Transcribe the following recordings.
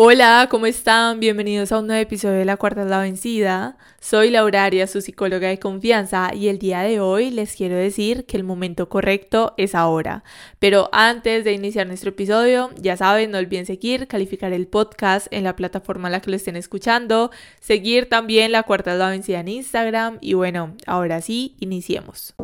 Hola, ¿cómo están? Bienvenidos a un nuevo episodio de La Cuarta es la Vencida. Soy Lauraria, su psicóloga de confianza, y el día de hoy les quiero decir que el momento correcto es ahora. Pero antes de iniciar nuestro episodio, ya saben, no olviden seguir, calificar el podcast en la plataforma en la que lo estén escuchando, seguir también La Cuarta es la Vencida en Instagram, y bueno, ahora sí, iniciemos.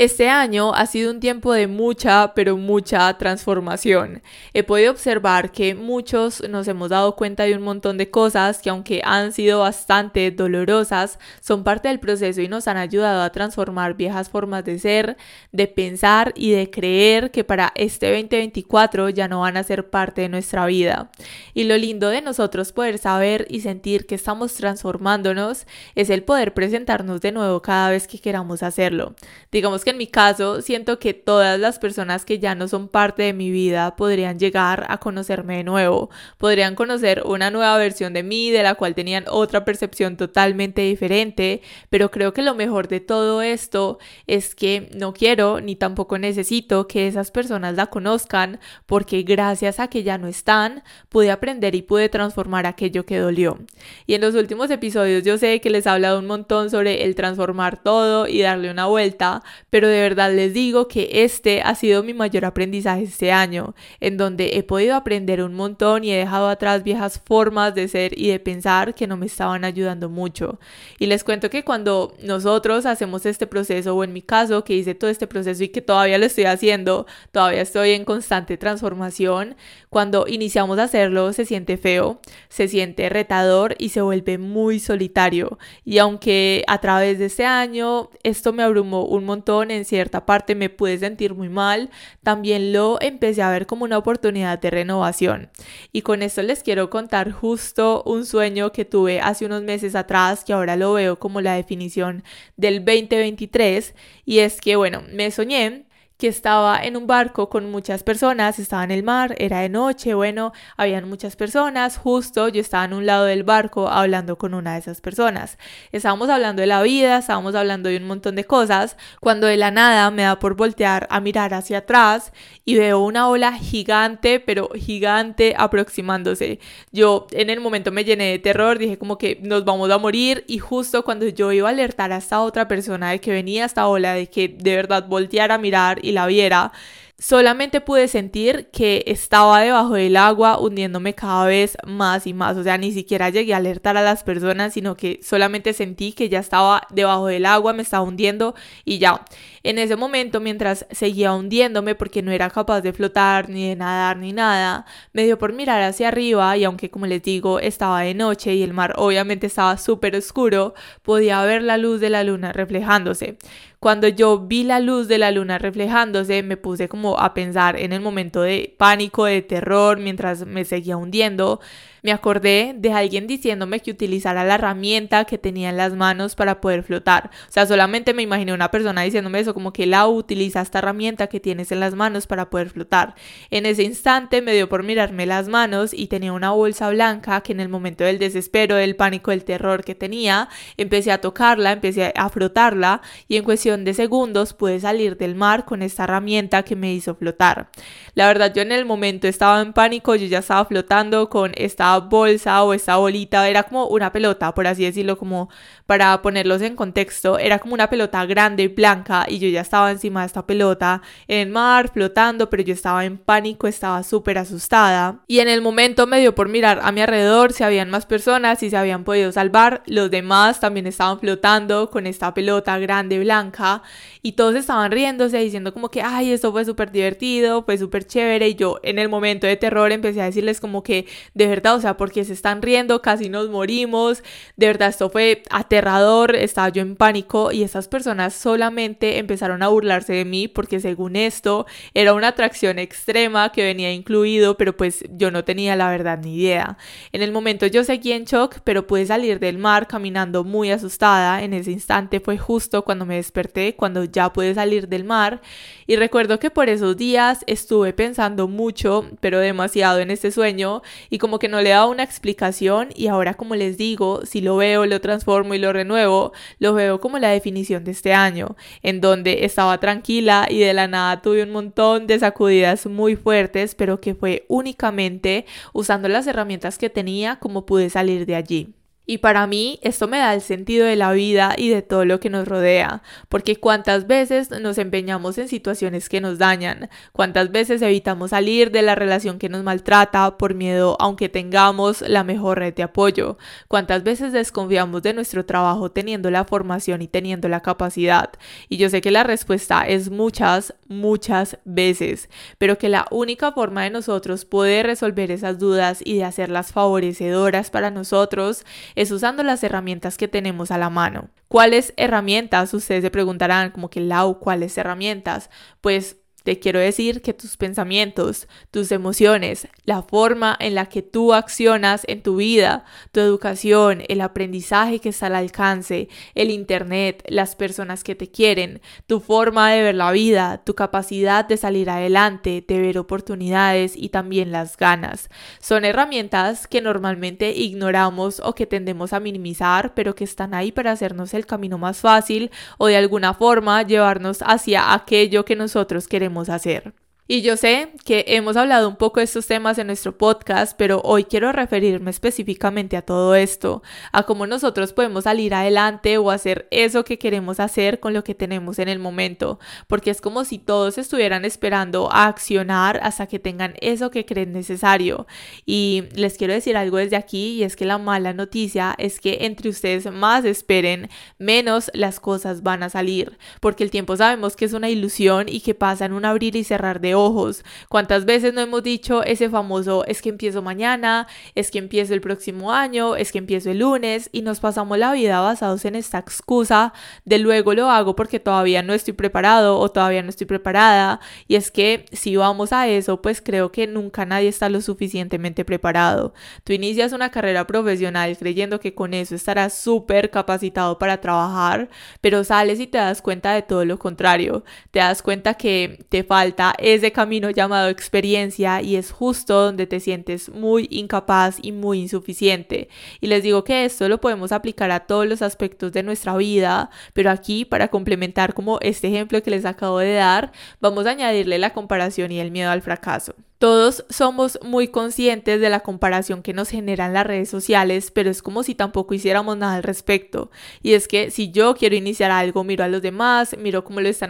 Este año ha sido un tiempo de mucha, pero mucha transformación. He podido observar que muchos nos hemos dado cuenta de un montón de cosas que aunque han sido bastante dolorosas, son parte del proceso y nos han ayudado a transformar viejas formas de ser, de pensar y de creer que para este 2024 ya no van a ser parte de nuestra vida. Y lo lindo de nosotros poder saber y sentir que estamos transformándonos es el poder presentarnos de nuevo cada vez que queramos hacerlo. Digamos que en mi caso siento que todas las personas que ya no son parte de mi vida podrían llegar a conocerme de nuevo, podrían conocer una nueva versión de mí de la cual tenían otra percepción totalmente diferente, pero creo que lo mejor de todo esto es que no quiero ni tampoco necesito que esas personas la conozcan porque gracias a que ya no están pude aprender y pude transformar aquello que dolió. Y en los últimos episodios yo sé que les he hablado un montón sobre el transformar todo y darle una vuelta, pero pero de verdad les digo que este ha sido mi mayor aprendizaje este año, en donde he podido aprender un montón y he dejado atrás viejas formas de ser y de pensar que no me estaban ayudando mucho. Y les cuento que cuando nosotros hacemos este proceso, o en mi caso, que hice todo este proceso y que todavía lo estoy haciendo, todavía estoy en constante transformación, cuando iniciamos a hacerlo se siente feo, se siente retador y se vuelve muy solitario. Y aunque a través de este año esto me abrumó un montón, en cierta parte me pude sentir muy mal, también lo empecé a ver como una oportunidad de renovación. Y con esto les quiero contar justo un sueño que tuve hace unos meses atrás, que ahora lo veo como la definición del 2023, y es que, bueno, me soñé que estaba en un barco con muchas personas, estaba en el mar, era de noche, bueno, habían muchas personas, justo yo estaba en un lado del barco hablando con una de esas personas. Estábamos hablando de la vida, estábamos hablando de un montón de cosas, cuando de la nada me da por voltear a mirar hacia atrás y veo una ola gigante, pero gigante aproximándose. Yo en el momento me llené de terror, dije como que nos vamos a morir y justo cuando yo iba a alertar a esta otra persona de que venía esta ola, de que de verdad volteara a mirar la viera, solamente pude sentir que estaba debajo del agua hundiéndome cada vez más y más. O sea, ni siquiera llegué a alertar a las personas, sino que solamente sentí que ya estaba debajo del agua, me estaba hundiendo y ya. En ese momento, mientras seguía hundiéndome porque no era capaz de flotar, ni de nadar, ni nada, me dio por mirar hacia arriba y aunque como les digo estaba de noche y el mar obviamente estaba súper oscuro, podía ver la luz de la luna reflejándose. Cuando yo vi la luz de la luna reflejándose, me puse como a pensar en el momento de pánico, de terror, mientras me seguía hundiendo me acordé de alguien diciéndome que utilizara la herramienta que tenía en las manos para poder flotar. O sea, solamente me imaginé una persona diciéndome eso, como que la utiliza esta herramienta que tienes en las manos para poder flotar. En ese instante me dio por mirarme las manos y tenía una bolsa blanca que en el momento del desespero, del pánico, del terror que tenía, empecé a tocarla, empecé a frotarla y en cuestión de segundos pude salir del mar con esta herramienta que me hizo flotar. La verdad, yo en el momento estaba en pánico, yo ya estaba flotando con esta bolsa o esta bolita, era como una pelota, por así decirlo, como para ponerlos en contexto, era como una pelota grande y blanca y yo ya estaba encima de esta pelota en el mar flotando, pero yo estaba en pánico, estaba súper asustada. Y en el momento me dio por mirar a mi alrededor si habían más personas, y se habían podido salvar, los demás también estaban flotando con esta pelota grande blanca y todos estaban riéndose diciendo como que, ay, esto fue súper divertido, fue súper chévere y yo en el momento de terror empecé a decirles como que de verdad, o sea, porque se están riendo, casi nos morimos, de verdad esto fue aterrador, estaba yo en pánico y esas personas solamente empezaron a burlarse de mí porque según esto era una atracción extrema que venía incluido, pero pues yo no tenía la verdad ni idea. En el momento yo seguí en shock, pero pude salir del mar caminando muy asustada, en ese instante fue justo cuando me desperté, cuando ya pude salir del mar. Y recuerdo que por esos días estuve pensando mucho, pero demasiado en este sueño y como que no le daba una explicación. Y ahora como les digo, si lo veo, lo transformo y lo renuevo, lo veo como la definición de este año, en donde estaba tranquila y de la nada tuve un montón de sacudidas muy fuertes, pero que fue únicamente usando las herramientas que tenía como pude salir de allí. Y para mí esto me da el sentido de la vida y de todo lo que nos rodea, porque cuántas veces nos empeñamos en situaciones que nos dañan, cuántas veces evitamos salir de la relación que nos maltrata por miedo aunque tengamos la mejor red de apoyo, cuántas veces desconfiamos de nuestro trabajo teniendo la formación y teniendo la capacidad. Y yo sé que la respuesta es muchas, muchas veces, pero que la única forma de nosotros poder resolver esas dudas y de hacerlas favorecedoras para nosotros es usando las herramientas que tenemos a la mano. ¿Cuáles herramientas? Ustedes se preguntarán como que, Lau, ¿cuáles herramientas? Pues te quiero decir que tus pensamientos, tus emociones, la forma en la que tú accionas en tu vida, tu educación, el aprendizaje que está al alcance, el Internet, las personas que te quieren, tu forma de ver la vida, tu capacidad de salir adelante, de ver oportunidades y también las ganas. Son herramientas que normalmente ignoramos o que tendemos a minimizar, pero que están ahí para hacernos el camino más fácil o de alguna forma llevarnos hacia aquello que nosotros queremos hacer. Y yo sé que hemos hablado un poco de estos temas en nuestro podcast, pero hoy quiero referirme específicamente a todo esto, a cómo nosotros podemos salir adelante o hacer eso que queremos hacer con lo que tenemos en el momento, porque es como si todos estuvieran esperando a accionar hasta que tengan eso que creen necesario. Y les quiero decir algo desde aquí, y es que la mala noticia es que entre ustedes más esperen, menos las cosas van a salir, porque el tiempo sabemos que es una ilusión y que pasa en un abrir y cerrar de ojos. ¿Cuántas veces no hemos dicho ese famoso es que empiezo mañana, es que empiezo el próximo año, es que empiezo el lunes y nos pasamos la vida basados en esta excusa de luego lo hago porque todavía no estoy preparado o todavía no estoy preparada y es que si vamos a eso pues creo que nunca nadie está lo suficientemente preparado. Tú inicias una carrera profesional creyendo que con eso estarás súper capacitado para trabajar, pero sales y te das cuenta de todo lo contrario. Te das cuenta que te falta ese camino llamado experiencia y es justo donde te sientes muy incapaz y muy insuficiente. Y les digo que esto lo podemos aplicar a todos los aspectos de nuestra vida, pero aquí para complementar como este ejemplo que les acabo de dar, vamos a añadirle la comparación y el miedo al fracaso. Todos somos muy conscientes de la comparación que nos generan las redes sociales, pero es como si tampoco hiciéramos nada al respecto. Y es que si yo quiero iniciar algo, miro a los demás, miro cómo lo están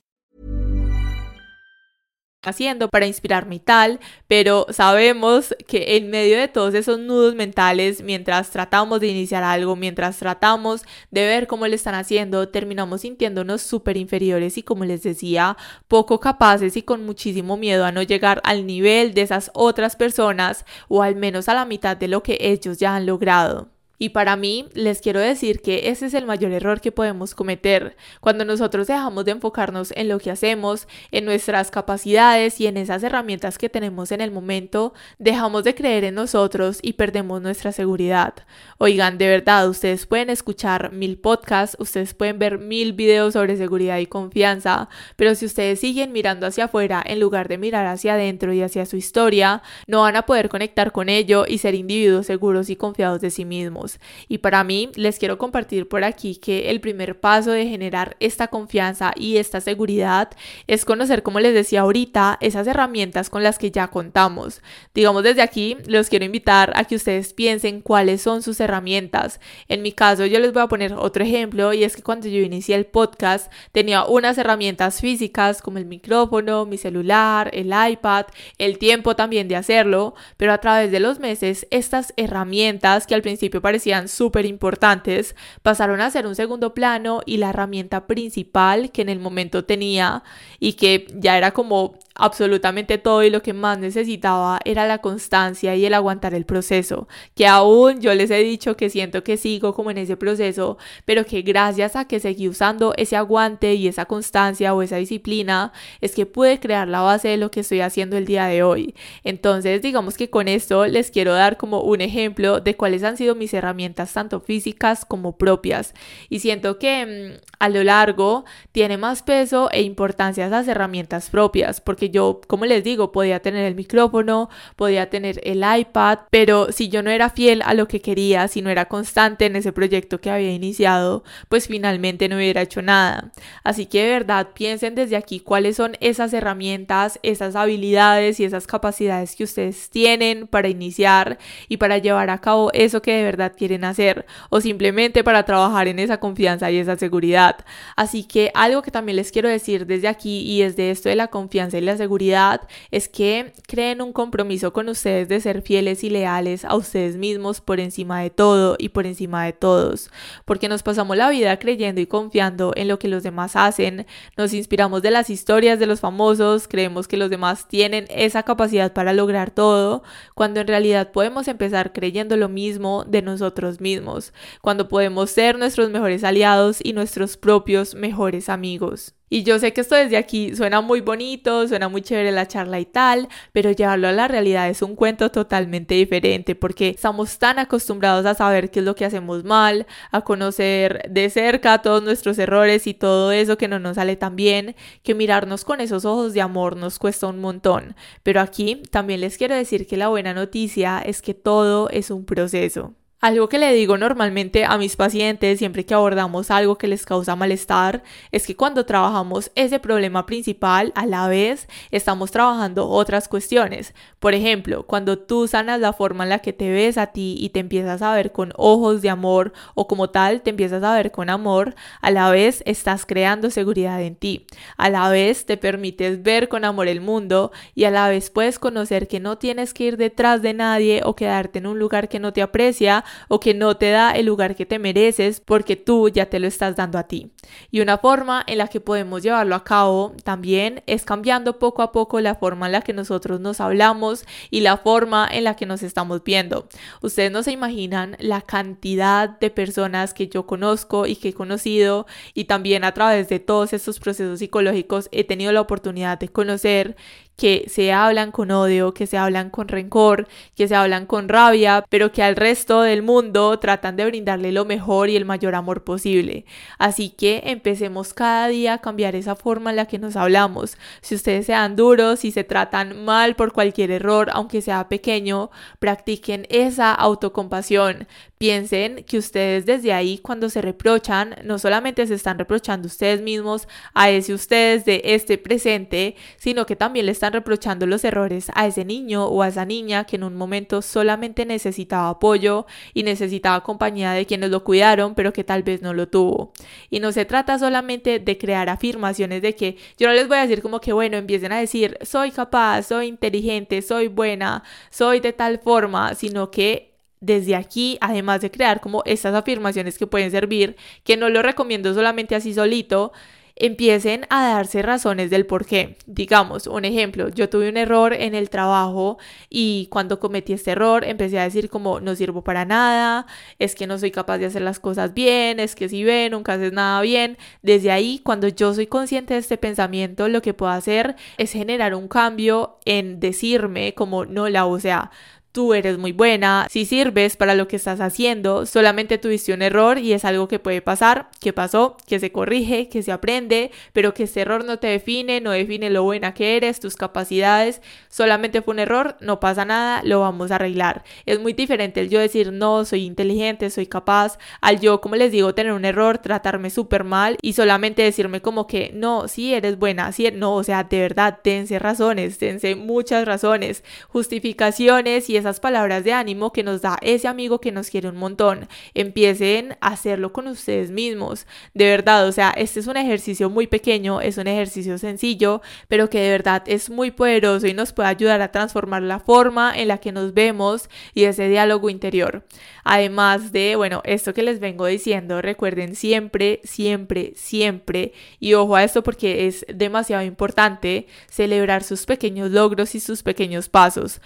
Haciendo para inspirarme y tal, pero sabemos que en medio de todos esos nudos mentales, mientras tratamos de iniciar algo, mientras tratamos de ver cómo le están haciendo, terminamos sintiéndonos súper inferiores y como les decía, poco capaces y con muchísimo miedo a no llegar al nivel de esas otras personas o al menos a la mitad de lo que ellos ya han logrado. Y para mí, les quiero decir que ese es el mayor error que podemos cometer cuando nosotros dejamos de enfocarnos en lo que hacemos, en nuestras capacidades y en esas herramientas que tenemos en el momento, dejamos de creer en nosotros y perdemos nuestra seguridad. Oigan, de verdad, ustedes pueden escuchar mil podcasts, ustedes pueden ver mil videos sobre seguridad y confianza, pero si ustedes siguen mirando hacia afuera en lugar de mirar hacia adentro y hacia su historia, no van a poder conectar con ello y ser individuos seguros y confiados de sí mismos. Y para mí, les quiero compartir por aquí que el primer paso de generar esta confianza y esta seguridad es conocer, como les decía ahorita, esas herramientas con las que ya contamos. Digamos, desde aquí, los quiero invitar a que ustedes piensen cuáles son sus herramientas. En mi caso, yo les voy a poner otro ejemplo y es que cuando yo inicié el podcast tenía unas herramientas físicas como el micrófono, mi celular, el iPad, el tiempo también de hacerlo, pero a través de los meses estas herramientas que al principio parecían súper importantes pasaron a ser un segundo plano y la herramienta principal que en el momento tenía y que ya era como absolutamente todo y lo que más necesitaba era la constancia y el aguantar el proceso, que aún yo les he dicho que siento que sigo como en ese proceso, pero que gracias a que seguí usando ese aguante y esa constancia o esa disciplina, es que pude crear la base de lo que estoy haciendo el día de hoy. Entonces, digamos que con esto les quiero dar como un ejemplo de cuáles han sido mis herramientas tanto físicas como propias. Y siento que mm, a lo largo tiene más peso e importancia esas herramientas propias, porque yo, como les digo, podía tener el micrófono, podía tener el iPad, pero si yo no era fiel a lo que quería, si no era constante en ese proyecto que había iniciado, pues finalmente no hubiera hecho nada. Así que de verdad piensen desde aquí cuáles son esas herramientas, esas habilidades y esas capacidades que ustedes tienen para iniciar y para llevar a cabo eso que de verdad quieren hacer o simplemente para trabajar en esa confianza y esa seguridad. Así que algo que también les quiero decir desde aquí y desde esto de la confianza y la seguridad es que creen un compromiso con ustedes de ser fieles y leales a ustedes mismos por encima de todo y por encima de todos, porque nos pasamos la vida creyendo y confiando en lo que los demás hacen, nos inspiramos de las historias de los famosos, creemos que los demás tienen esa capacidad para lograr todo, cuando en realidad podemos empezar creyendo lo mismo de nosotros mismos, cuando podemos ser nuestros mejores aliados y nuestros propios mejores amigos. Y yo sé que esto desde aquí suena muy bonito, suena muy chévere la charla y tal, pero llevarlo a la realidad es un cuento totalmente diferente porque estamos tan acostumbrados a saber qué es lo que hacemos mal, a conocer de cerca todos nuestros errores y todo eso que no nos sale tan bien, que mirarnos con esos ojos de amor nos cuesta un montón. Pero aquí también les quiero decir que la buena noticia es que todo es un proceso. Algo que le digo normalmente a mis pacientes siempre que abordamos algo que les causa malestar es que cuando trabajamos ese problema principal a la vez estamos trabajando otras cuestiones. Por ejemplo, cuando tú sanas la forma en la que te ves a ti y te empiezas a ver con ojos de amor o como tal te empiezas a ver con amor, a la vez estás creando seguridad en ti. A la vez te permites ver con amor el mundo y a la vez puedes conocer que no tienes que ir detrás de nadie o quedarte en un lugar que no te aprecia o que no te da el lugar que te mereces porque tú ya te lo estás dando a ti. Y una forma en la que podemos llevarlo a cabo también es cambiando poco a poco la forma en la que nosotros nos hablamos y la forma en la que nos estamos viendo. Ustedes no se imaginan la cantidad de personas que yo conozco y que he conocido y también a través de todos estos procesos psicológicos he tenido la oportunidad de conocer que se hablan con odio, que se hablan con rencor, que se hablan con rabia, pero que al resto del mundo tratan de brindarle lo mejor y el mayor amor posible. Así que empecemos cada día a cambiar esa forma en la que nos hablamos. Si ustedes sean duros, y se tratan mal por cualquier error, aunque sea pequeño, practiquen esa autocompasión. Piensen que ustedes desde ahí cuando se reprochan, no solamente se están reprochando ustedes mismos a ese ustedes de este presente, sino que también les están reprochando los errores a ese niño o a esa niña que en un momento solamente necesitaba apoyo y necesitaba compañía de quienes lo cuidaron, pero que tal vez no lo tuvo. Y no se trata solamente de crear afirmaciones de que yo no les voy a decir como que, bueno, empiecen a decir, soy capaz, soy inteligente, soy buena, soy de tal forma, sino que desde aquí, además de crear como estas afirmaciones que pueden servir, que no lo recomiendo solamente así solito, empiecen a darse razones del por qué. Digamos, un ejemplo, yo tuve un error en el trabajo y cuando cometí este error empecé a decir como no sirvo para nada, es que no soy capaz de hacer las cosas bien, es que si ven, nunca haces nada bien. Desde ahí, cuando yo soy consciente de este pensamiento, lo que puedo hacer es generar un cambio en decirme como no la, o sea, tú eres muy buena, si sirves para lo que estás haciendo, solamente tuviste un error y es algo que puede pasar, que pasó, que se corrige, que se aprende, pero que ese error no te define, no define lo buena que eres, tus capacidades, solamente fue un error, no pasa nada, lo vamos a arreglar. Es muy diferente el yo decir no, soy inteligente, soy capaz, al yo, como les digo, tener un error, tratarme súper mal y solamente decirme como que no, sí eres buena, sí, no, o sea, de verdad, dense razones, dense muchas razones, justificaciones y esas palabras de ánimo que nos da ese amigo que nos quiere un montón. Empiecen a hacerlo con ustedes mismos. De verdad, o sea, este es un ejercicio muy pequeño, es un ejercicio sencillo, pero que de verdad es muy poderoso y nos puede ayudar a transformar la forma en la que nos vemos y ese diálogo interior. Además de, bueno, esto que les vengo diciendo, recuerden siempre, siempre, siempre, y ojo a esto porque es demasiado importante, celebrar sus pequeños logros y sus pequeños pasos.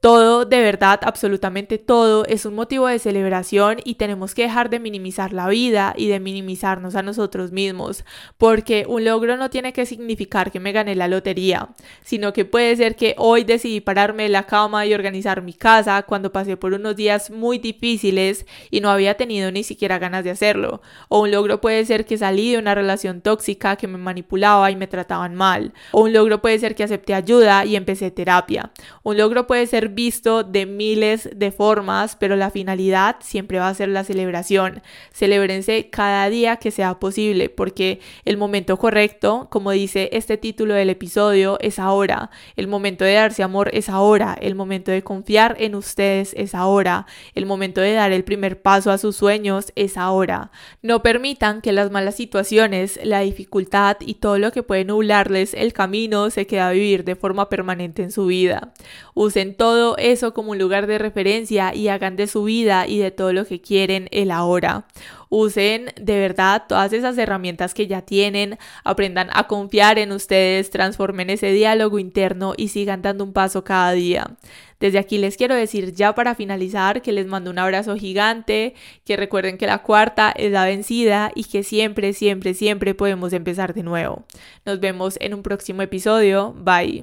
Todo, de verdad, absolutamente todo es un motivo de celebración y tenemos que dejar de minimizar la vida y de minimizarnos a nosotros mismos, porque un logro no tiene que significar que me gané la lotería, sino que puede ser que hoy decidí pararme de la cama y organizar mi casa cuando pasé por unos días muy difíciles y no había tenido ni siquiera ganas de hacerlo, o un logro puede ser que salí de una relación tóxica que me manipulaba y me trataban mal, o un logro puede ser que acepté ayuda y empecé terapia, un logro puede ser visto de miles de formas, pero la finalidad siempre va a ser la celebración. Celébrense cada día que sea posible, porque el momento correcto, como dice este título del episodio, es ahora. El momento de darse amor es ahora. El momento de confiar en ustedes es ahora. El momento de dar el primer paso a sus sueños es ahora. No permitan que las malas situaciones, la dificultad y todo lo que puede nublarles el camino se quede a vivir de forma permanente en su vida. Usen todo eso como un lugar de referencia y hagan de su vida y de todo lo que quieren el ahora. Usen de verdad todas esas herramientas que ya tienen, aprendan a confiar en ustedes, transformen ese diálogo interno y sigan dando un paso cada día. Desde aquí les quiero decir ya para finalizar que les mando un abrazo gigante, que recuerden que la cuarta es la vencida y que siempre, siempre, siempre podemos empezar de nuevo. Nos vemos en un próximo episodio. Bye.